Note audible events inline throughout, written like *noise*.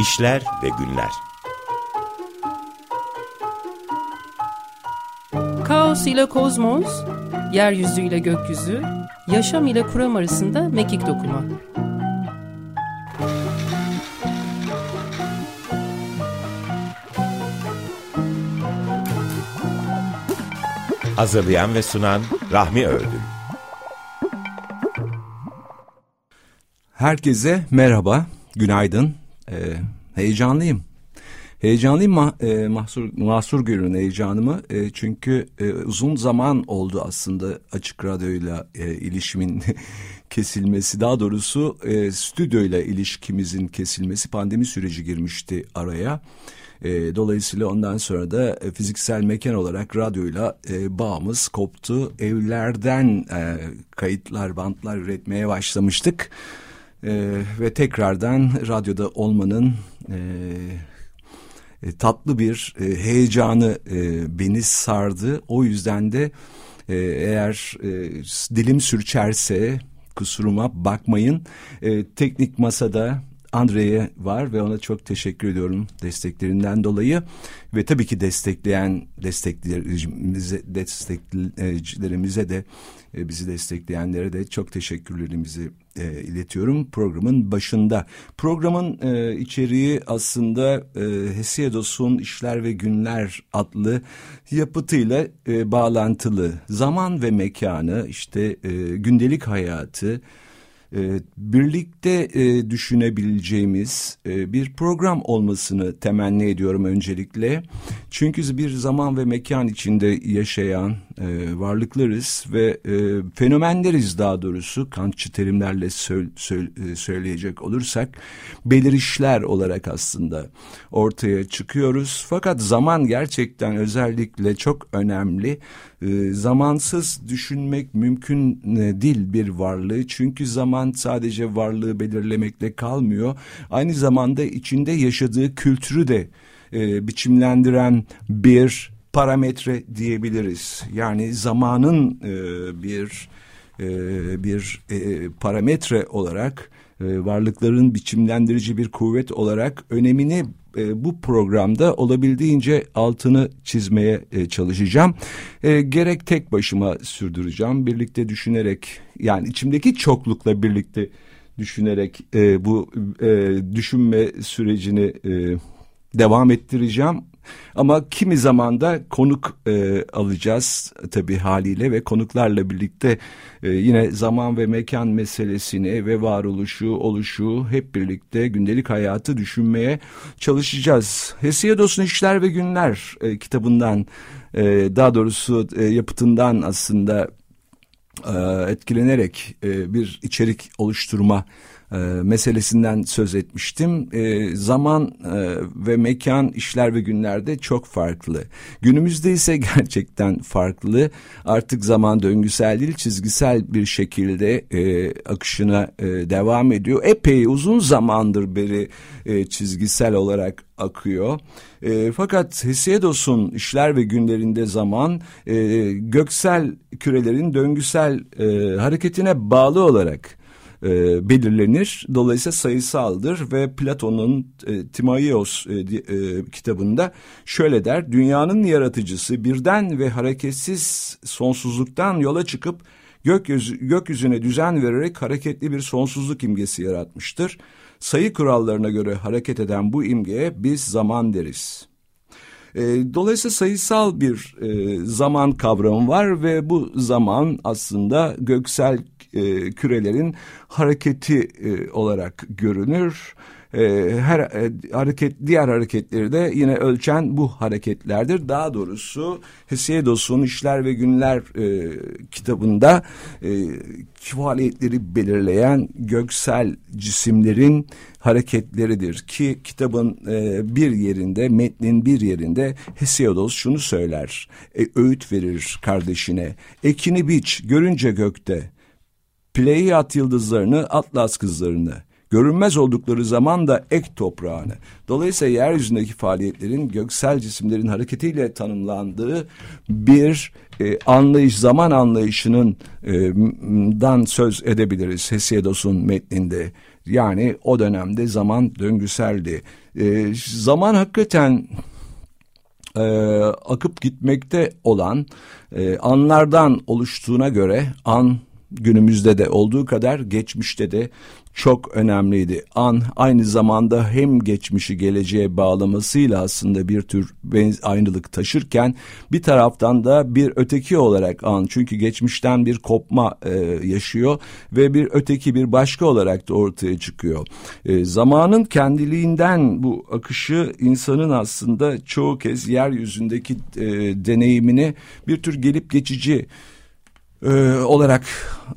İşler ve Günler Kaos ile kozmos, yeryüzü ile gökyüzü, yaşam ile kuram arasında mekik dokuma. Hazırlayan ve sunan Rahmi Ördün Herkese merhaba, günaydın. Ee, heyecanlıyım. Heyecanlıyım ma e, mahsur, mahsur görün heyecanımı. E, çünkü e, uzun zaman oldu aslında Açık Radyo'yla e, ilişimin *laughs* kesilmesi. Daha doğrusu e, stüdyoyla ilişkimizin kesilmesi pandemi süreci girmişti araya. E, dolayısıyla ondan sonra da e, fiziksel mekan olarak radyoyla e, bağımız koptu. Evlerden e, kayıtlar, bantlar üretmeye başlamıştık. E, ve tekrardan radyoda olmanın e, e, tatlı bir e, heyecanı e, beni sardı. O yüzden de e, eğer e, dilim sürçerse kusuruma bakmayın. E, teknik masada Andre'ye var ve ona çok teşekkür ediyorum desteklerinden dolayı ve tabii ki destekleyen desteklerimize desteklerimize de e, bizi destekleyenlere de çok teşekkürlerimizi e, iletiyorum programın başında. Programın e, içeriği aslında e, Hesiodos'un İşler ve Günler adlı yapıtıyla e, bağlantılı. Zaman ve mekanı, işte e, gündelik hayatı, e, birlikte e, düşünebileceğimiz e, bir program olmasını temenni ediyorum öncelikle. Çünkü bir zaman ve mekan içinde yaşayan varlıklarız ve fenomenleriz daha doğrusu kantçı terimlerle söyleyecek olursak belirişler olarak aslında ortaya çıkıyoruz. Fakat zaman gerçekten özellikle çok önemli. zamansız düşünmek mümkün değil bir varlığı çünkü zaman sadece varlığı belirlemekle kalmıyor. Aynı zamanda içinde yaşadığı kültürü de e, biçimlendiren bir parametre diyebiliriz. Yani zamanın e, bir e, bir e, parametre olarak e, varlıkların biçimlendirici bir kuvvet olarak önemini e, bu programda olabildiğince altını çizmeye e, çalışacağım. E, gerek tek başıma sürdüreceğim, birlikte düşünerek yani içimdeki çoklukla birlikte düşünerek e, bu e, düşünme sürecini e, devam ettireceğim. Ama kimi zaman da konuk e, alacağız tabii haliyle ve konuklarla birlikte e, yine zaman ve mekan meselesini ve varoluşu, oluşu hep birlikte gündelik hayatı düşünmeye çalışacağız. Hesiodos'un İşler ve Günler e, kitabından e, daha doğrusu e, yapıtından aslında e, etkilenerek e, bir içerik oluşturma e, meselesinden söz etmiştim. E, zaman e, ve mekan işler ve günlerde çok farklı. Günümüzde ise *laughs* gerçekten farklı. Artık zaman döngüsel değil çizgisel bir şekilde e, akışına e, devam ediyor. Epey uzun zamandır beri e, çizgisel olarak akıyor. E, fakat Hesiodos'un işler ve günlerinde zaman e, göksel kürelerin döngüsel e, hareketine bağlı olarak e, belirlenir. Dolayısıyla sayısaldır ve Platon'un e, Timaios e, e, kitabında şöyle der. Dünyanın yaratıcısı birden ve hareketsiz sonsuzluktan yola çıkıp gökyüzü, gökyüzüne düzen vererek hareketli bir sonsuzluk imgesi yaratmıştır. Sayı kurallarına göre hareket eden bu imgeye biz zaman deriz. E, dolayısıyla sayısal bir e, zaman kavramı var ve bu zaman aslında göksel e, kürelerin hareketi e, olarak görünür. E, her e, hareket diğer hareketleri de yine ölçen bu hareketlerdir. Daha doğrusu Hesiodos'un İşler ve Günler e, kitabında e, faaliyetleri belirleyen göksel cisimlerin hareketleridir ki kitabın e, bir yerinde metnin bir yerinde Hesiodos şunu söyler e, öğüt verir kardeşine ekini biç görünce gökte Pleiad yıldızlarını, Atlas kızlarını, görünmez oldukları zaman da ek toprağını. Dolayısıyla yeryüzündeki faaliyetlerin göksel cisimlerin hareketiyle tanımlandığı bir e, anlayış, zaman anlayışının e, dan söz edebiliriz Hesiodos'un metninde Yani o dönemde zaman döngüseldi. E, zaman hakikaten e, akıp gitmekte olan e, anlardan oluştuğuna göre an günümüzde de olduğu kadar geçmişte de çok önemliydi. An aynı zamanda hem geçmişi geleceğe bağlamasıyla aslında bir tür aynılık taşırken bir taraftan da bir öteki olarak an çünkü geçmişten bir kopma e, yaşıyor ve bir öteki bir başka olarak da ortaya çıkıyor. E, zamanın kendiliğinden bu akışı insanın aslında çoğu kez yeryüzündeki e, deneyimini bir tür gelip geçici e, olarak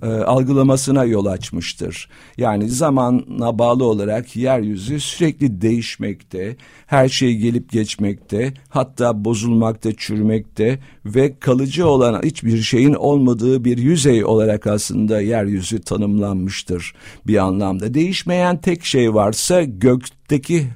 e, algılamasına yol açmıştır. Yani zamana bağlı olarak yeryüzü sürekli değişmekte, her şey gelip geçmekte, hatta bozulmakta, çürümekte ve kalıcı olan hiçbir şeyin olmadığı bir yüzey olarak aslında yeryüzü tanımlanmıştır bir anlamda. Değişmeyen tek şey varsa gökteki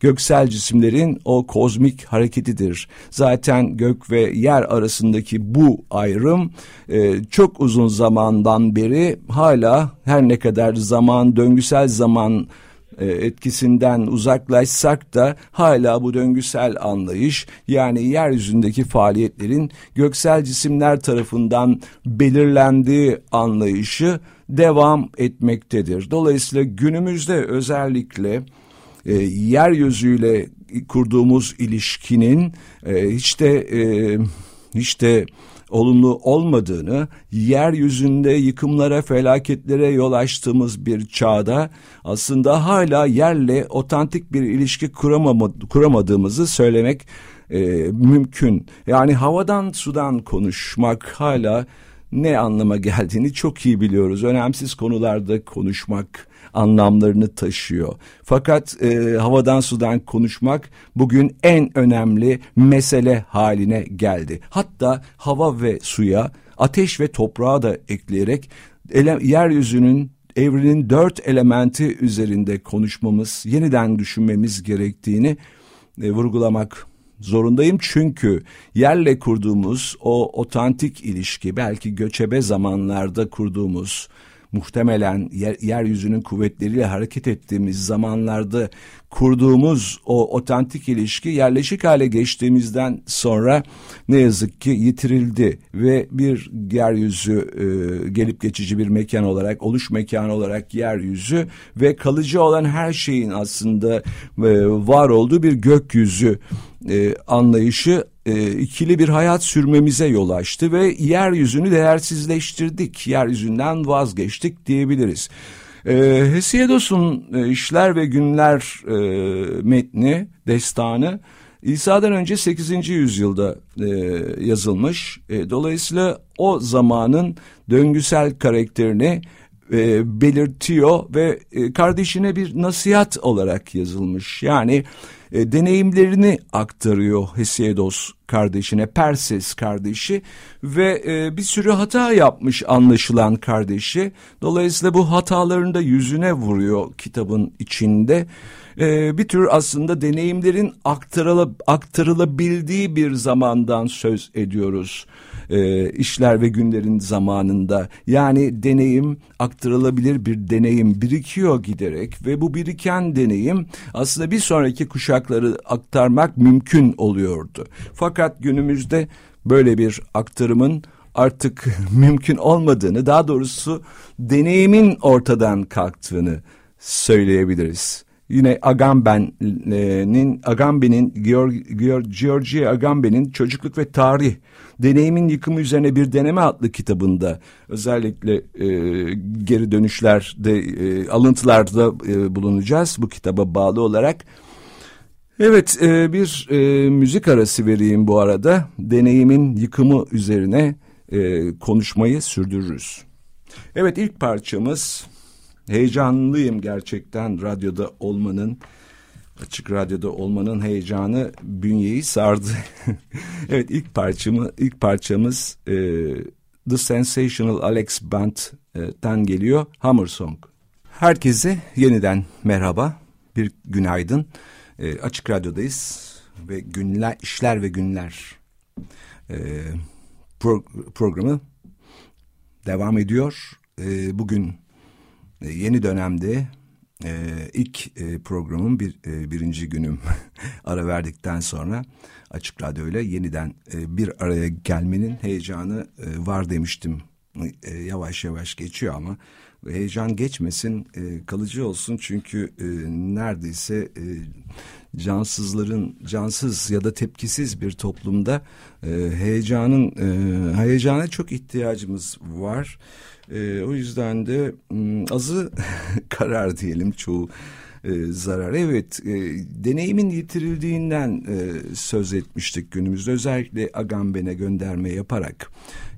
göksel cisimlerin o kozmik hareketidir. Zaten gök ve yer arasındaki bu ayrım e, çok uzun zamandan beri hala her ne kadar zaman döngüsel zaman e, etkisinden uzaklaşsak da hala bu döngüsel anlayış yani yeryüzündeki faaliyetlerin göksel cisimler tarafından belirlendiği anlayışı devam etmektedir. Dolayısıyla günümüzde özellikle e, yeryüzüyle kurduğumuz ilişkinin e, hiç de e, hiç de olumlu olmadığını, yeryüzünde yıkımlara, felaketlere yol açtığımız bir çağda aslında hala yerle otantik bir ilişki kuramadığımızı söylemek e, mümkün. Yani havadan sudan konuşmak hala ne anlama geldiğini çok iyi biliyoruz. Önemsiz konularda konuşmak, anlamlarını taşıyor. Fakat e, havadan sudan konuşmak bugün en önemli mesele haline geldi. Hatta hava ve suya ateş ve toprağa da ekleyerek ele, yeryüzünün evrenin dört elementi üzerinde konuşmamız, yeniden düşünmemiz gerektiğini e, vurgulamak zorundayım. Çünkü yerle kurduğumuz o otantik ilişki belki göçebe zamanlarda kurduğumuz muhtemelen yer, yeryüzünün kuvvetleriyle hareket ettiğimiz zamanlarda kurduğumuz o otantik ilişki yerleşik hale geçtiğimizden sonra ne yazık ki yitirildi ve bir yeryüzü e, gelip geçici bir mekan olarak oluş mekanı olarak yeryüzü ve kalıcı olan her şeyin aslında e, var olduğu bir gökyüzü e, anlayışı e, ikili bir hayat sürmemize yol açtı ve yeryüzünü değersizleştirdik, yeryüzünden vazgeçtik diyebiliriz. E, Hesiodos'un e, İşler ve Günler e, metni, destanı İsa'dan önce 8. yüzyılda e, yazılmış. E, dolayısıyla o zamanın döngüsel karakterini e, belirtiyor ve e, kardeşine bir nasihat olarak yazılmış. Yani e, deneyimlerini aktarıyor Hesiodos kardeşine, Perses kardeşi ve e, bir sürü hata yapmış anlaşılan kardeşi. Dolayısıyla bu hatalarını da yüzüne vuruyor kitabın içinde. E, bir tür aslında deneyimlerin aktarıla, aktarılabildiği bir zamandan söz ediyoruz e, işler ve günlerin zamanında. Yani deneyim aktarılabilir bir deneyim birikiyor giderek ve bu biriken deneyim aslında bir sonraki kuşakları aktarmak mümkün oluyordu. Fakat günümüzde böyle bir aktarımın artık *laughs* mümkün olmadığını, daha doğrusu deneyimin ortadan kalktığını söyleyebiliriz. Yine Agamben'in Agamben'in Georgi Agamben'in Çocukluk ve Tarih Deneyimin Yıkımı Üzerine Bir Deneme adlı kitabında özellikle e, geri dönüşlerde e, alıntılarda e, bulunacağız bu kitaba bağlı olarak. Evet e, bir e, müzik arası vereyim bu arada. Deneyimin yıkımı üzerine e, konuşmayı sürdürürüz. Evet ilk parçamız heyecanlıyım gerçekten radyoda olmanın açık radyoda olmanın heyecanı bünyeyi sardı. *laughs* evet ilk parçamı ilk parçamız e, The Sensational Alex Band'den geliyor Hammer Song. Herkese yeniden merhaba, bir günaydın. E, açık radyodayız ve günler işler ve günler e, pro, programı devam ediyor. E, bugün e, yeni dönemde e, ilk e, programın bir e, birinci günüm *laughs* ara verdikten sonra Açık Radyo ile yeniden e, bir araya gelmenin heyecanı e, var demiştim. E, yavaş yavaş geçiyor ama heyecan geçmesin e, kalıcı olsun çünkü e, neredeyse e, cansızların cansız ya da tepkisiz bir toplumda e, heyecanın e, heyecana çok ihtiyacımız var. E, o yüzden de azı *laughs* karar diyelim çoğu e, zarar. Evet e, deneyimin yitirildiğinden e, söz etmiştik günümüzde özellikle Agamben'e gönderme yaparak.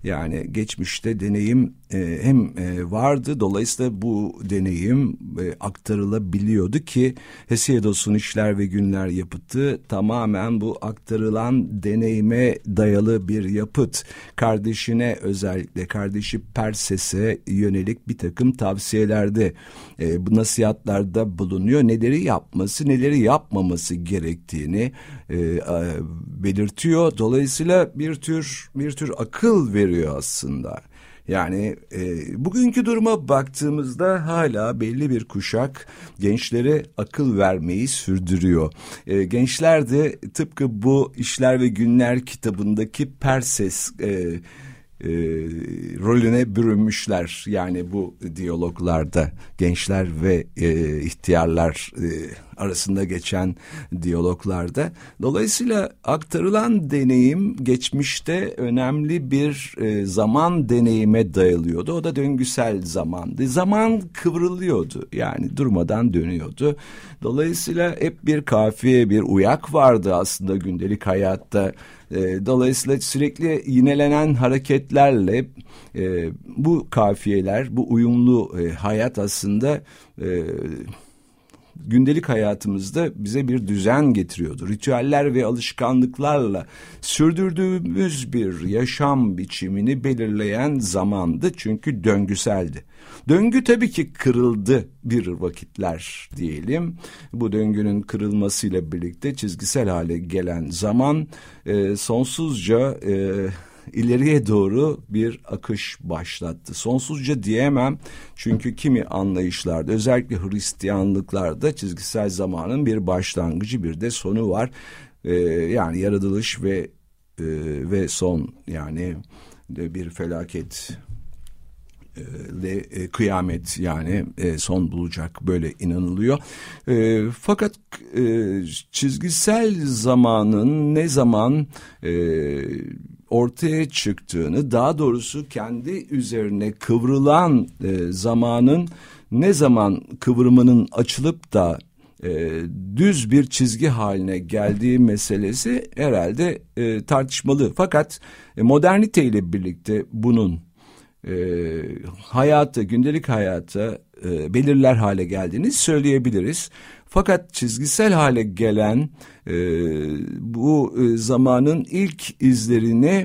Yani geçmişte deneyim e, hem e, vardı dolayısıyla bu deneyim e, aktarılabiliyordu ki Hesiodos'un işler ve günler yapıtı tamamen bu aktarılan deneyime dayalı bir yapıt. Kardeşine özellikle kardeşi Perses'e yönelik bir takım tavsiyelerde e, bu nasihatlarda bulunuyor. Neleri yapması neleri yapmaması gerektiğini e, e, belirtiyor. Dolayısıyla bir tür bir tür akıl veriyor aslında. Yani e, bugünkü duruma baktığımızda hala belli bir kuşak gençlere akıl vermeyi sürdürüyor. E, gençler de tıpkı bu işler ve Günler kitabındaki Perses e, e, rolüne bürünmüşler. Yani bu diyaloglarda gençler ve e, ihtiyarlar e, arasında geçen diyaloglarda. Dolayısıyla aktarılan deneyim geçmişte önemli bir e, zaman deneyime dayalıyordu. O da döngüsel zamandı. Zaman kıvrılıyordu yani durmadan dönüyordu. Dolayısıyla hep bir kafiye, bir uyak vardı aslında gündelik hayatta. E, dolayısıyla sürekli yinelenen hareketlerle e, bu kafiyeler, bu uyumlu e, hayat aslında e, gündelik hayatımızda bize bir düzen getiriyordu. Ritüeller ve alışkanlıklarla sürdürdüğümüz bir yaşam biçimini belirleyen zamandı çünkü döngüseldi. Döngü tabii ki kırıldı bir vakitler diyelim. Bu döngünün kırılmasıyla birlikte çizgisel hale gelen zaman e, sonsuzca e, ileriye doğru bir akış başlattı. Sonsuzca diyemem çünkü kimi anlayışlarda özellikle Hristiyanlıklarda çizgisel zamanın bir başlangıcı bir de sonu var. Ee, yani yaratılış ve e, ve son yani bir felaket ve e, kıyamet yani e, son bulacak böyle inanılıyor. E, fakat çizgisel zamanın ne zaman ortaya çıktığını daha doğrusu kendi üzerine kıvrılan zamanın ne zaman kıvrımının açılıp da e, düz bir çizgi haline geldiği meselesi herhalde e, tartışmalı. Fakat e, modernite birlikte bunun e, hayatı, gündelik hayata e, belirler hale geldiğini söyleyebiliriz. Fakat çizgisel hale gelen e, bu e, zamanın ilk izlerini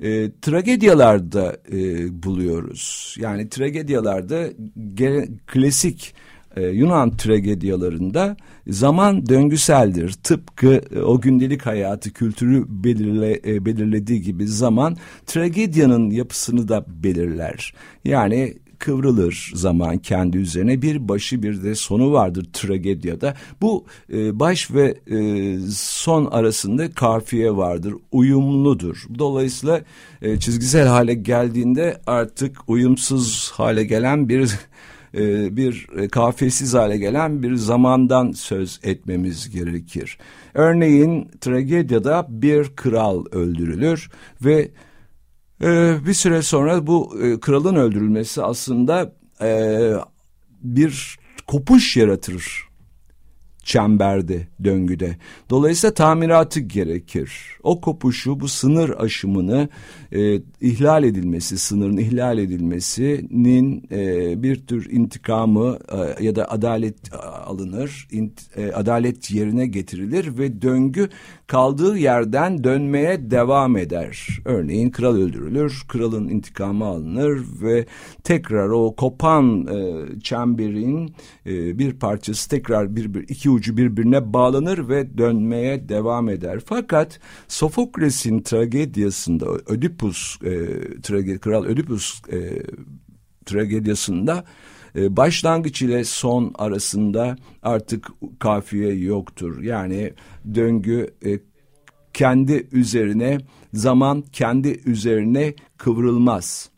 e, tragedyalarda e, buluyoruz. Yani tragedyalarda ge, klasik e, Yunan tragedyalarında zaman döngüseldir. Tıpkı e, o gündelik hayatı, kültürü belirle, e, belirlediği gibi zaman tragedyanın yapısını da belirler. Yani kıvrılır zaman kendi üzerine bir başı bir de sonu vardır tragedyada. Bu e, baş ve e, son arasında kafiye vardır, uyumludur. Dolayısıyla e, çizgisel hale geldiğinde artık uyumsuz hale gelen bir e, bir e, kafesiz hale gelen bir zamandan söz etmemiz gerekir. Örneğin tragedyada bir kral öldürülür ve e, bir süre sonra bu kralın öldürülmesi aslında bir kopuş yaratır çemberde, döngüde. Dolayısıyla tamiratı gerekir. O kopuşu, bu sınır aşımını e, ihlal edilmesi, sınırın ihlal edilmesinin e, bir tür intikamı e, ya da adalet e, alınır, int, e, adalet yerine getirilir ve döngü kaldığı yerden dönmeye devam eder. Örneğin kral öldürülür, kralın intikamı alınır ve tekrar o kopan e, çemberin e, bir parçası tekrar bir, bir iki ucu birbirine bağlanır ve dönmeye devam eder. Fakat Sofokles'in tragediyasında Ödipus e, tragedi, Kral Ödipus e, tragediyasında E, başlangıç ile son arasında artık kafiye yoktur. Yani döngü e, kendi üzerine, zaman kendi üzerine kıvrılmaz.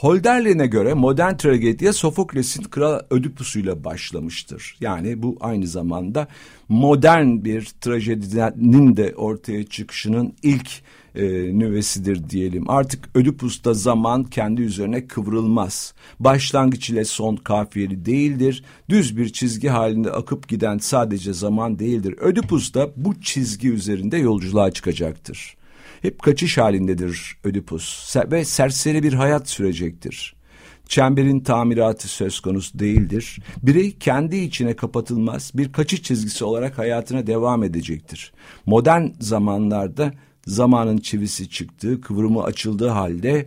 Holderlin'e göre modern tragediye Sofokles'in Kral Ödipus'uyla başlamıştır. Yani bu aynı zamanda modern bir trajedinin de ortaya çıkışının ilk e, nüvesidir diyelim. Artık Ödipus'ta zaman kendi üzerine kıvrılmaz. Başlangıç ile son kafiyeli değildir. Düz bir çizgi halinde akıp giden sadece zaman değildir. Ödipus da bu çizgi üzerinde yolculuğa çıkacaktır. Hep kaçış halindedir Ödipus ve serseri bir hayat sürecektir. Çemberin tamiratı söz konusu değildir. Birey kendi içine kapatılmaz bir kaçış çizgisi olarak hayatına devam edecektir. Modern zamanlarda zamanın çivisi çıktığı, kıvrımı açıldığı halde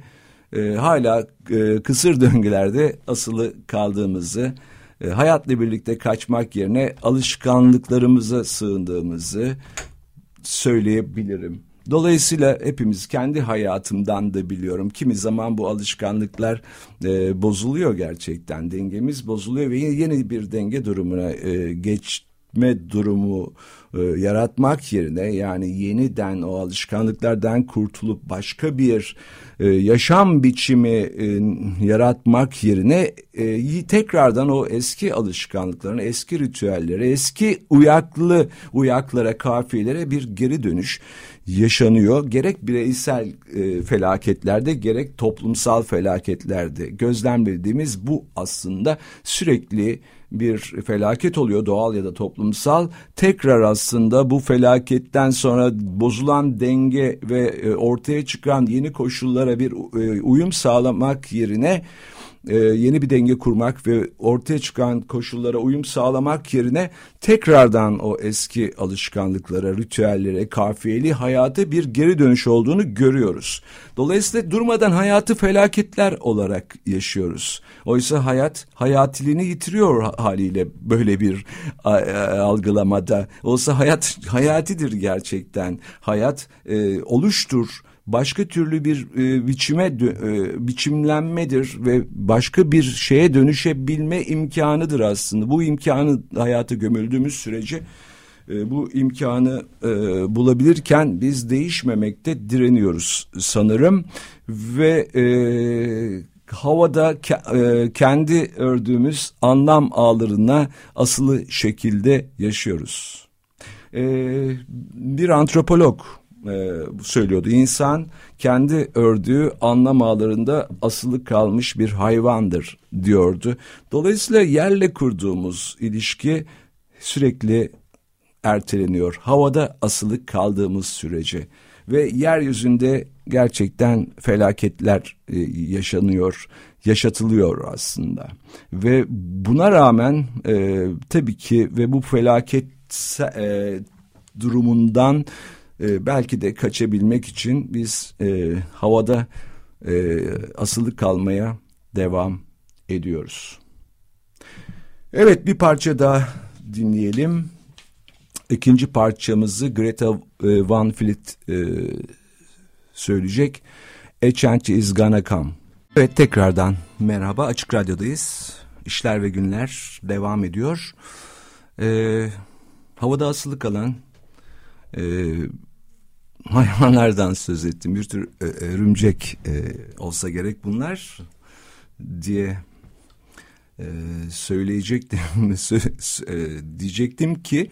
e, hala e, kısır döngülerde asılı kaldığımızı, e, hayatla birlikte kaçmak yerine alışkanlıklarımıza sığındığımızı söyleyebilirim. Dolayısıyla hepimiz kendi hayatımdan da biliyorum. Kimi zaman bu alışkanlıklar e, bozuluyor gerçekten. Dengemiz bozuluyor ve yeni bir denge durumuna e, geçme durumu e, yaratmak yerine yani yeniden o alışkanlıklardan kurtulup başka bir e, yaşam biçimi e, yaratmak yerine e, tekrardan o eski alışkanlıkların, eski ritüellere, eski uyaklı uyaklara, kafiyelere bir geri dönüş yaşanıyor. Gerek bireysel e, felaketlerde gerek toplumsal felaketlerde gözlemlediğimiz bu aslında sürekli bir felaket oluyor doğal ya da toplumsal. Tekrar aslında bu felaketten sonra bozulan denge ve e, ortaya çıkan yeni koşullara bir e, uyum sağlamak yerine e, yeni bir denge kurmak ve ortaya çıkan koşullara uyum sağlamak yerine tekrardan o eski alışkanlıklara, ritüellere, kafiyeli hayata bir geri dönüş olduğunu görüyoruz. Dolayısıyla durmadan hayatı felaketler olarak yaşıyoruz. Oysa hayat hayatiliğini yitiriyor haliyle böyle bir algılamada. Olsa hayat hayatidir gerçekten. Hayat e, oluştur başka türlü bir e, biçime e, biçimlenmedir ve başka bir şeye dönüşebilme imkanıdır aslında. Bu imkanı hayata gömüldüğümüz sürece e, bu imkanı e, bulabilirken biz değişmemekte direniyoruz sanırım ve e, havada ke, e, kendi ördüğümüz anlam ağlarına asılı şekilde yaşıyoruz. E, bir antropolog e, söylüyordu. İnsan kendi ördüğü anlam ağlarında asılı kalmış bir hayvandır diyordu. Dolayısıyla yerle kurduğumuz ilişki sürekli erteleniyor. Havada asılı kaldığımız sürece ve yeryüzünde gerçekten felaketler e, yaşanıyor, yaşatılıyor aslında. Ve buna rağmen e, tabii ki ve bu felaket e, durumundan e, belki de kaçabilmek için biz e, havada e, asılı kalmaya devam ediyoruz. Evet bir parça daha dinleyelim. İkinci parçamızı Greta e, Van Fleet e, söyleyecek. A Change is Gonna Come. Evet tekrardan merhaba Açık Radyo'dayız. İşler ve günler devam ediyor. E, havada asılı kalan e, hayvanlardan söz ettim. Bir tür e, örümcek e, olsa gerek bunlar diye e, söyleyecektim. *laughs* e, diyecektim ki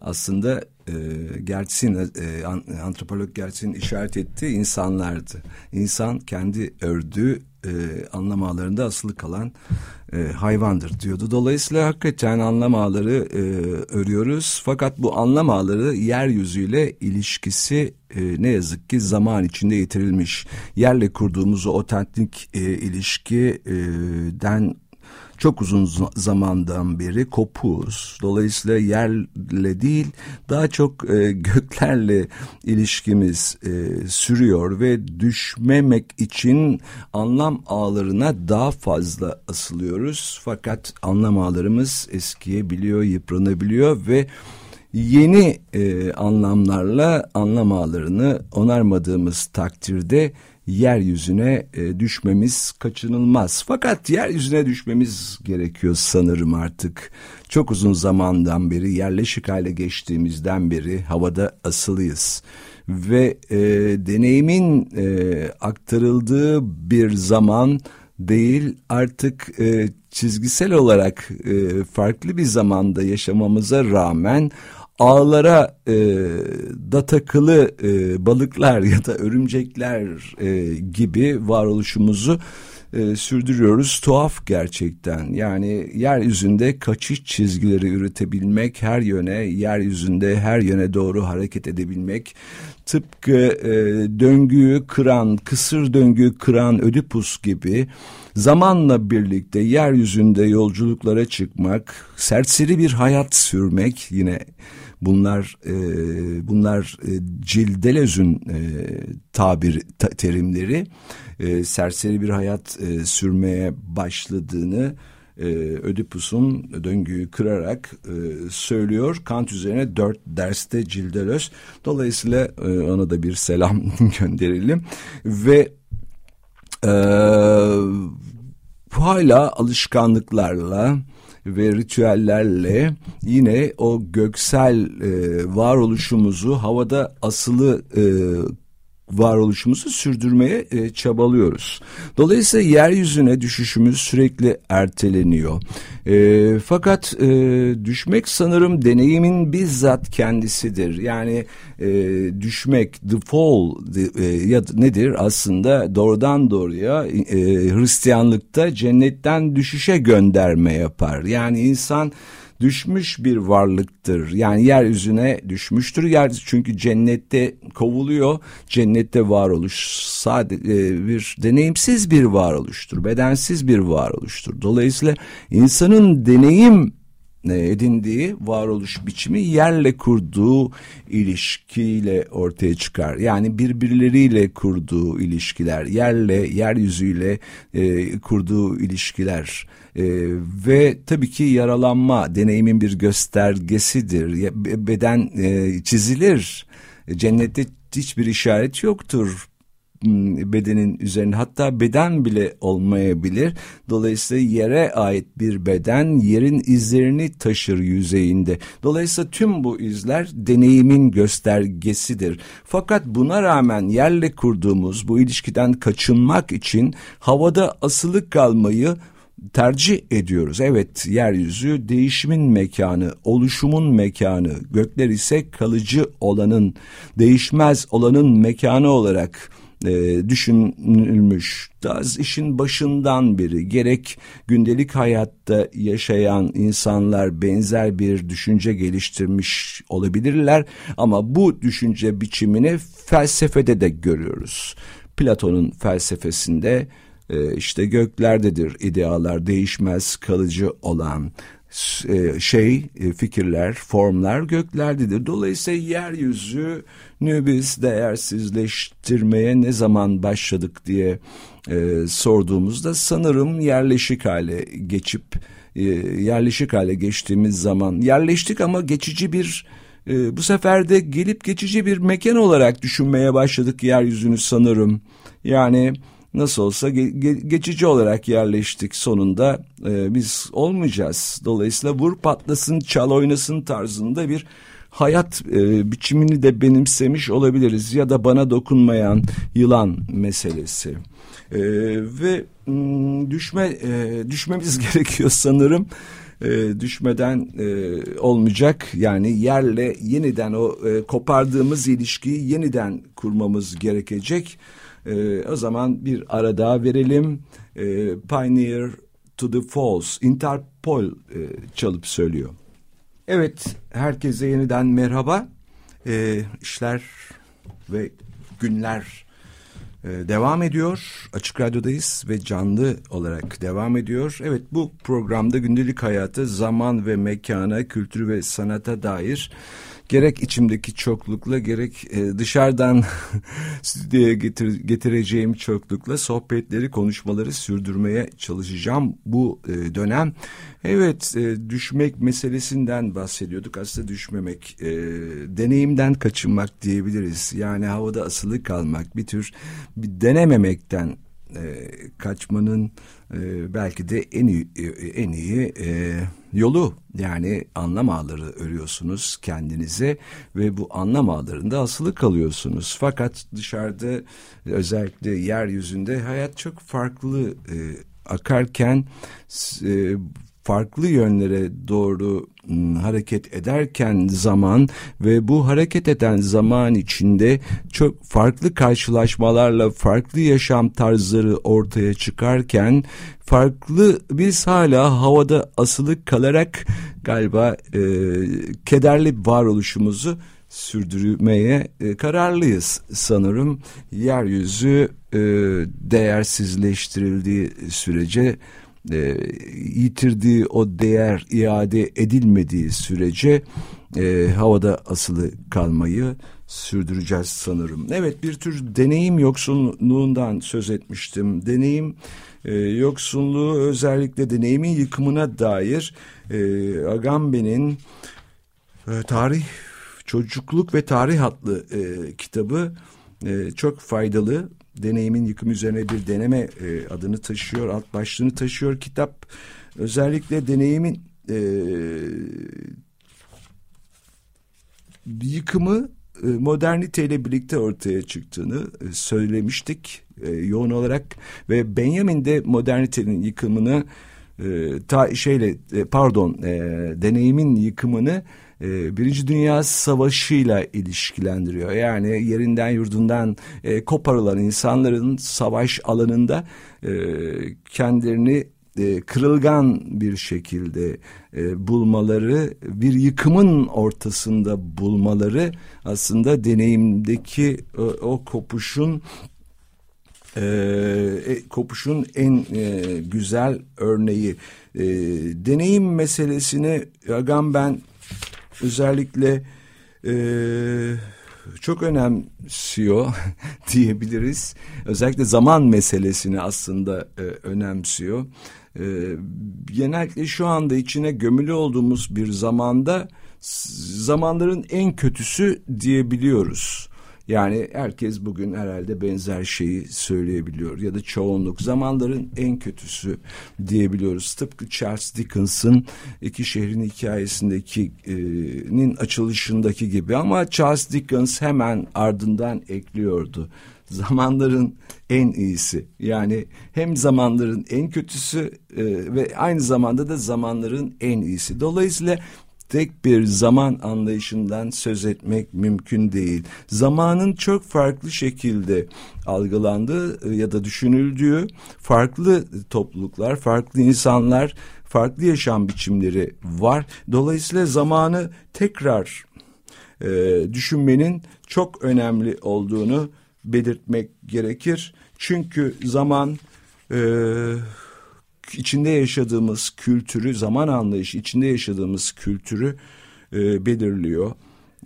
aslında e, Gertsin, e, antropolog Gertsin işaret ettiği insanlardı. İnsan kendi ördüğü e, anlam ağlarında asılı kalan e, hayvandır diyordu. Dolayısıyla hakikaten anlam ağları e, örüyoruz. Fakat bu anlam ağları yeryüzüyle ilişkisi e, ne yazık ki zaman içinde yitirilmiş. Yerle kurduğumuz o otentik e, ilişkiden çok uzun zamandan beri kopuz. Dolayısıyla yerle değil daha çok e, göklerle ilişkimiz e, sürüyor ve düşmemek için anlam ağlarına daha fazla asılıyoruz. Fakat anlam ağlarımız eskiyebiliyor, yıpranabiliyor ve yeni e, anlamlarla anlam ağlarını onarmadığımız takdirde yeryüzüne e, düşmemiz kaçınılmaz. Fakat yeryüzüne düşmemiz gerekiyor sanırım artık. Çok uzun zamandan beri yerleşik hale geçtiğimizden beri havada asılıyız. Ve e, deneyimin e, aktarıldığı bir zaman değil artık e, çizgisel olarak e, farklı bir zamanda yaşamamıza rağmen ağlara e, da takılı e, balıklar ya da örümcekler e, gibi varoluşumuzu e, sürdürüyoruz. Tuhaf gerçekten. Yani yeryüzünde kaçış çizgileri üretebilmek, her yöne, yeryüzünde her yöne doğru hareket edebilmek, tıpkı e, döngüyü kıran, kısır döngüyü kıran Ödipus gibi zamanla birlikte yeryüzünde yolculuklara çıkmak, serseri bir hayat sürmek yine bunlar e, bunlar e, Cildelez'ün e, tabir ta, terimleri e, serseri bir hayat e, sürmeye başladığını e, Ödipus'un döngüyü kırarak e, söylüyor. Kant üzerine dört derste Cildelöz. Dolayısıyla e, ona da bir selam *laughs* gönderelim. Ve e, hala alışkanlıklarla ve ritüellerle yine o göksel e, varoluşumuzu havada asılı e, varoluşumuzu sürdürmeye e, çabalıyoruz. Dolayısıyla yeryüzüne düşüşümüz sürekli erteleniyor. E, fakat e, düşmek sanırım deneyimin bizzat kendisidir. Yani e, düşmek, the fall the, e, ya nedir aslında doğrudan doğruya e, Hristiyanlıkta cennetten düşüşe gönderme yapar. Yani insan düşmüş bir varlıktır. Yani yeryüzüne düşmüştür. Yer çünkü cennette kovuluyor. Cennette varoluş sadece bir deneyimsiz bir varoluştur. Bedensiz bir varoluştur. Dolayısıyla insanın deneyim edindiği varoluş biçimi yerle kurduğu ilişkiyle ortaya çıkar. Yani birbirleriyle kurduğu ilişkiler, yerle, yeryüzüyle e, kurduğu ilişkiler e, ve tabii ki yaralanma deneyimin bir göstergesidir. Beden e, çizilir. Cennette hiçbir işaret yoktur bedenin üzerine hatta beden bile olmayabilir. Dolayısıyla yere ait bir beden yerin izlerini taşır yüzeyinde. Dolayısıyla tüm bu izler deneyimin göstergesidir. Fakat buna rağmen yerle kurduğumuz bu ilişkiden kaçınmak için havada asılı kalmayı tercih ediyoruz. Evet yeryüzü değişimin mekanı, oluşumun mekanı, gökler ise kalıcı olanın, değişmez olanın mekanı olarak e, düşünülmüş. Daha işin başından beri gerek gündelik hayatta yaşayan insanlar benzer bir düşünce geliştirmiş olabilirler ama bu düşünce biçimini felsefede de görüyoruz. Platon'un felsefesinde e, işte göklerdedir idealar değişmez kalıcı olan şey e, fikirler, formlar göklerdedir. Dolayısıyla yeryüzünü biz değersizleştirmeye ne zaman başladık diye e, sorduğumuzda sanırım yerleşik hale geçip e, yerleşik hale geçtiğimiz zaman yerleştik ama geçici bir e, bu sefer de gelip geçici bir mekan olarak düşünmeye başladık yeryüzünü sanırım. Yani nasıl olsa ge geçici olarak yerleştik sonunda e, biz olmayacağız. Dolayısıyla vur patlasın çal oynasın tarzında bir hayat e, biçimini de benimsemiş olabiliriz ya da bana dokunmayan yılan meselesi. E, ve düşme e, düşmemiz *laughs* gerekiyor sanırım. E, düşmeden e, olmayacak yani yerle yeniden o e, kopardığımız ilişkiyi yeniden kurmamız gerekecek. E, o zaman bir ara daha verelim. E, Pioneer to the Falls, Interpol e, çalıp söylüyor. Evet, herkese yeniden merhaba. E, işler ve günler e, devam ediyor. Açık Radyo'dayız ve canlı olarak devam ediyor. Evet, bu programda gündelik hayatı, zaman ve mekana, kültür ve sanata dair gerek içimdeki çoklukla gerek e, dışarıdan *laughs* stüdyoya getir, getireceğim çoklukla sohbetleri, konuşmaları sürdürmeye çalışacağım bu e, dönem. Evet, e, düşmek meselesinden bahsediyorduk. Aslında düşmemek, e, deneyimden kaçınmak diyebiliriz. Yani havada asılı kalmak, bir tür bir denememekten e, kaçmanın e, belki de en iyi, e, en iyi e, yolu yani anlam ağları örüyorsunuz kendinize ve bu anlam ağlarında asılı kalıyorsunuz. Fakat dışarıda özellikle yeryüzünde hayat çok farklı e, akarken e, farklı yönlere doğru hareket ederken zaman ve bu hareket eden zaman içinde çok farklı karşılaşmalarla farklı yaşam tarzları ortaya çıkarken farklı biz hala havada asılı kalarak galiba e, kederli varoluşumuzu sürdürmeye e, kararlıyız sanırım. Yeryüzü e, değersizleştirildiği sürece e, yitirdiği o değer iade edilmediği sürece e, havada asılı kalmayı sürdüreceğiz sanırım. Evet bir tür deneyim yoksunluğundan söz etmiştim. Deneyim e, yoksunluğu özellikle deneyimin yıkımına dair e, Agamben'in e, tarih çocukluk ve tarih adlı e, kitabı e, çok faydalı deneyimin yıkım üzerine bir deneme e, adını taşıyor, alt başlığını taşıyor kitap. Özellikle deneyimin e, yıkımı e, moderniteyle birlikte ortaya çıktığını e, söylemiştik e, yoğun olarak ve Benjamin de modernitenin yıkımını ta şeyle pardon deneyimin yıkımını e, Birinci Dünya Savaşı'yla ilişkilendiriyor. Yani yerinden yurdundan e, koparılan insanların savaş alanında e, kendilerini e, kırılgan bir şekilde e, bulmaları, bir yıkımın ortasında bulmaları aslında deneyimdeki o, o kopuşun e, e, kopuşun en e, güzel örneği. E, deneyim meselesini Agamben özellikle e, çok önemsiyor *laughs* diyebiliriz. Özellikle zaman meselesini aslında e, önemsiyor. E, genellikle şu anda içine gömülü olduğumuz bir zamanda zamanların en kötüsü diyebiliyoruz. Yani herkes bugün herhalde benzer şeyi söyleyebiliyor ya da çoğunluk zamanların en kötüsü diyebiliyoruz. Tıpkı Charles Dickens'ın iki şehrin hikayesindekinin açılışındaki gibi ama Charles Dickens hemen ardından ekliyordu zamanların en iyisi. Yani hem zamanların en kötüsü e, ve aynı zamanda da zamanların en iyisi. Dolayısıyla tek bir zaman anlayışından söz etmek mümkün değil. Zamanın çok farklı şekilde algılandığı e, ya da düşünüldüğü farklı topluluklar, farklı insanlar, farklı yaşam biçimleri var. Dolayısıyla zamanı tekrar e, düşünmenin çok önemli olduğunu belirtmek gerekir. Çünkü zaman e, içinde yaşadığımız kültürü, zaman anlayışı içinde yaşadığımız kültürü e, belirliyor.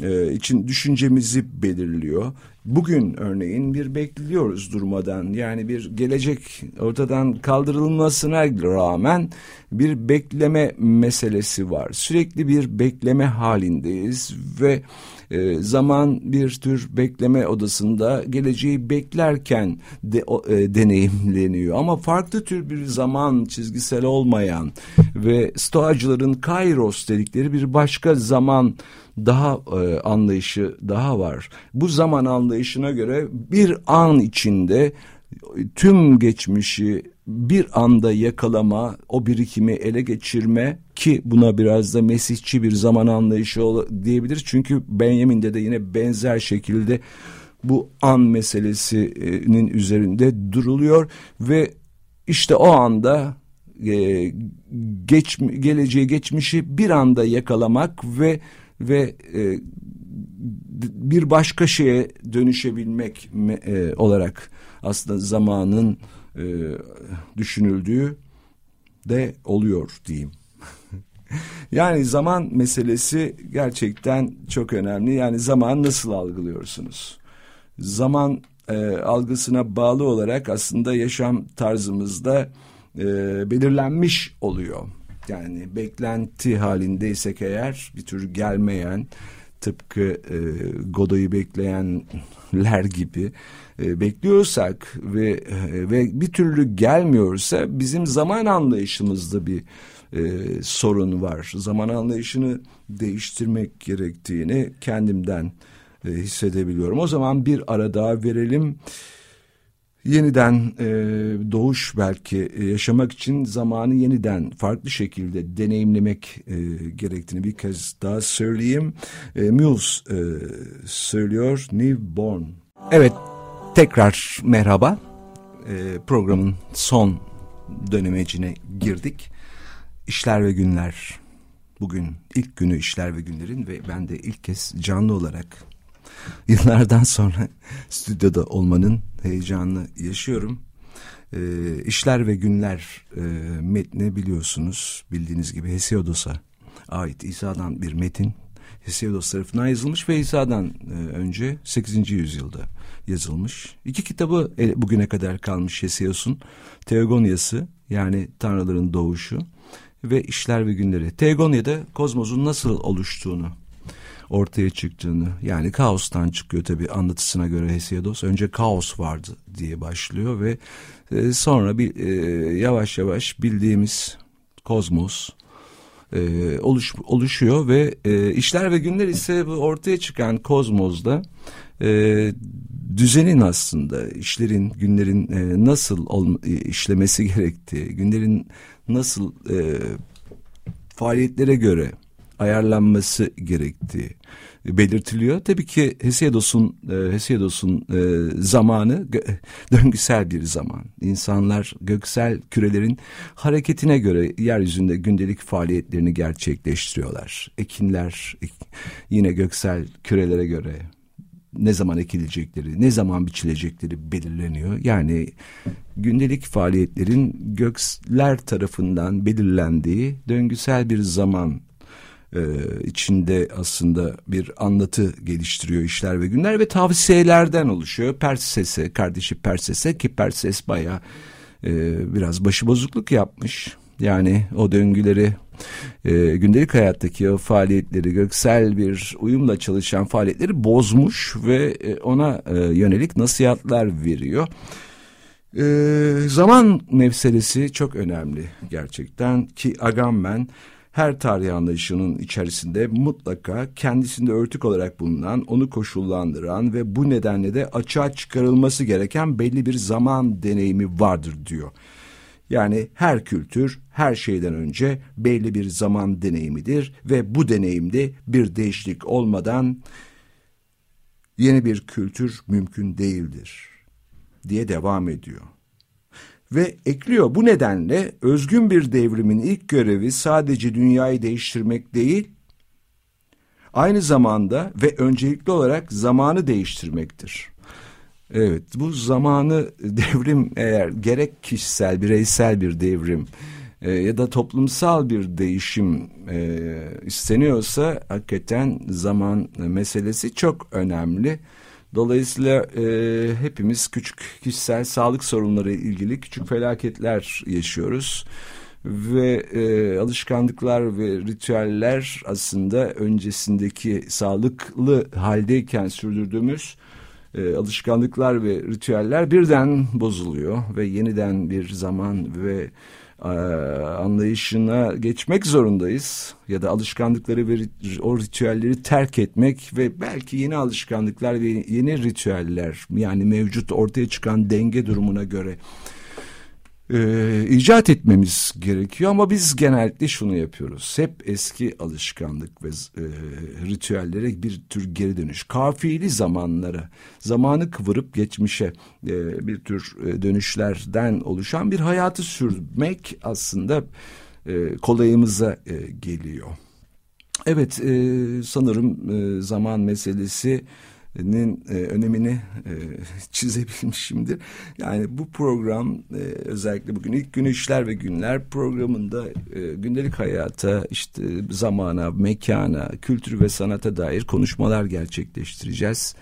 E, için düşüncemizi belirliyor. Bugün örneğin bir bekliyoruz durmadan yani bir gelecek ortadan kaldırılmasına rağmen bir bekleme meselesi var. Sürekli bir bekleme halindeyiz ve e, zaman bir tür bekleme odasında geleceği beklerken de, o, e, deneyimleniyor. Ama farklı tür bir zaman çizgisel olmayan ve stoacıların kairos dedikleri bir başka zaman daha e, anlayışı daha var. Bu zaman anlayışına göre bir an içinde tüm geçmişi bir anda yakalama, o birikimi ele geçirme ki buna biraz da Mesihçi bir zaman anlayışı diyebiliriz. Çünkü Benjamin'de de yine benzer şekilde bu an meselesinin üzerinde duruluyor ve işte o anda e, geç, geleceği geçmişi bir anda yakalamak ve ve e, bir başka şeye dönüşebilmek e, olarak aslında zamanın e, düşünüldüğü de oluyor diyeyim. *laughs* yani zaman meselesi gerçekten çok önemli. Yani zaman nasıl algılıyorsunuz? Zaman e, algısına bağlı olarak aslında yaşam tarzımızda e, belirlenmiş oluyor. Yani beklenti halindeysek eğer bir tür gelmeyen tıpkı e, Godoy'u bekleyenler gibi e, bekliyorsak ve e, ve bir türlü gelmiyorsa bizim zaman anlayışımızda bir e, sorun var. Zaman anlayışını değiştirmek gerektiğini kendimden e, hissedebiliyorum. O zaman bir ara daha verelim. Yeniden e, doğuş belki e, yaşamak için zamanı yeniden farklı şekilde deneyimlemek e, gerektiğini bir kez daha söyleyeyim. E, Muse e, söylüyor Newborn. Evet tekrar merhaba. E, programın son dönemecine girdik. İşler ve günler bugün ilk günü işler ve günlerin ve ben de ilk kez canlı olarak *laughs* yıllardan sonra stüdyoda olmanın heyecanını yaşıyorum. E, işler ve günler e, metni biliyorsunuz bildiğiniz gibi Hesiodos'a ait İsa'dan bir metin. Hesiodos tarafından yazılmış ve İsa'dan e, önce 8. yüzyılda yazılmış. İki kitabı e, bugüne kadar kalmış Hesios'un Teogonyası yani Tanrıların Doğuşu ve İşler ve Günleri. Teogonya'da kozmosun nasıl oluştuğunu ortaya çıktığını yani kaostan çıkıyor tabii anlatısına göre Hesiodos. Önce kaos vardı diye başlıyor ve e, sonra bir e, yavaş yavaş bildiğimiz kozmos e, oluş, oluşuyor ve e, işler ve günler ise bu ortaya çıkan kozmozda e, düzenin aslında işlerin günlerin e, nasıl ol, e, işlemesi gerektiği günlerin nasıl e, faaliyetlere göre ayarlanması gerektiği belirtiliyor. Tabii ki Hesiodos'un e, Hesiodos'un e, zamanı *laughs* döngüsel bir zaman. İnsanlar göksel kürelerin hareketine göre yeryüzünde gündelik faaliyetlerini gerçekleştiriyorlar. Ekinler yine göksel kürelere göre ne zaman ekilecekleri, ne zaman biçilecekleri belirleniyor. Yani gündelik faaliyetlerin göksler tarafından belirlendiği döngüsel bir zaman e, içinde aslında bir anlatı geliştiriyor işler ve günler ve tavsiyelerden oluşuyor. Perses'e, kardeşi Perses'e ki Perses baya e, biraz başıbozukluk yapmış. Yani o döngüleri e, gündelik hayattaki o faaliyetleri göksel bir uyumla çalışan faaliyetleri bozmuş ve e, ona e, yönelik nasihatler veriyor. E, zaman meselesi çok önemli gerçekten ki Agamben her tarih anlayışının içerisinde mutlaka kendisinde örtük olarak bulunan, onu koşullandıran ve bu nedenle de açığa çıkarılması gereken belli bir zaman deneyimi vardır diyor. Yani her kültür her şeyden önce belli bir zaman deneyimidir ve bu deneyimde bir değişiklik olmadan yeni bir kültür mümkün değildir diye devam ediyor ve ekliyor. Bu nedenle özgün bir devrimin ilk görevi sadece dünyayı değiştirmek değil, aynı zamanda ve öncelikli olarak zamanı değiştirmektir. Evet bu zamanı *laughs* devrim eğer gerek kişisel bireysel bir devrim e, ya da toplumsal bir değişim e, isteniyorsa hakikaten zaman meselesi çok önemli. Dolayısıyla e, hepimiz küçük kişisel sağlık sorunları ilgili küçük felaketler yaşıyoruz. Ve e, alışkanlıklar ve ritüeller aslında öncesindeki sağlıklı haldeyken sürdürdüğümüz e, alışkanlıklar ve ritüeller birden bozuluyor ve yeniden bir zaman ve anlayışına geçmek zorundayız ya da alışkanlıkları ve o ritüelleri terk etmek ve belki yeni alışkanlıklar ve yeni ritüeller yani mevcut ortaya çıkan denge durumuna göre e, icat etmemiz gerekiyor ama biz genellikle şunu yapıyoruz. Hep eski alışkanlık ve e, ritüellere bir tür geri dönüş. Kafiyeli zamanlara, zamanı kıvırıp geçmişe e, bir tür e, dönüşlerden oluşan bir hayatı sürmek aslında e, kolayımıza e, geliyor. Evet e, sanırım e, zaman meselesi nin e, önemini e, *laughs* çizebilmişimdir. Yani bu program e, özellikle bugün ilk gün işler ve günler programında e, gündelik hayata işte zamana, mekana, kültür ve sanata dair konuşmalar gerçekleştireceğiz.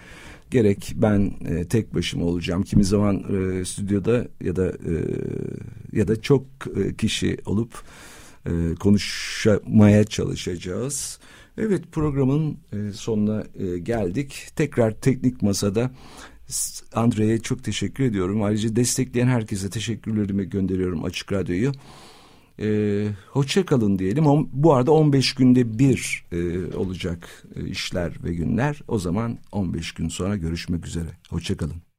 Gerek ben e, tek başıma olacağım, kimi zaman e, stüdyoda ya da e, ya da çok e, kişi olup e, konuşmaya çalışacağız. Evet programın e, sonuna e, geldik. Tekrar teknik masada Andre'ye çok teşekkür ediyorum. Ayrıca destekleyen herkese teşekkürlerimi gönderiyorum Açık Radyo'yu. E, hoşça kalın diyelim. Bu arada 15 günde bir e, olacak e, işler ve günler. O zaman 15 gün sonra görüşmek üzere. Hoşça kalın.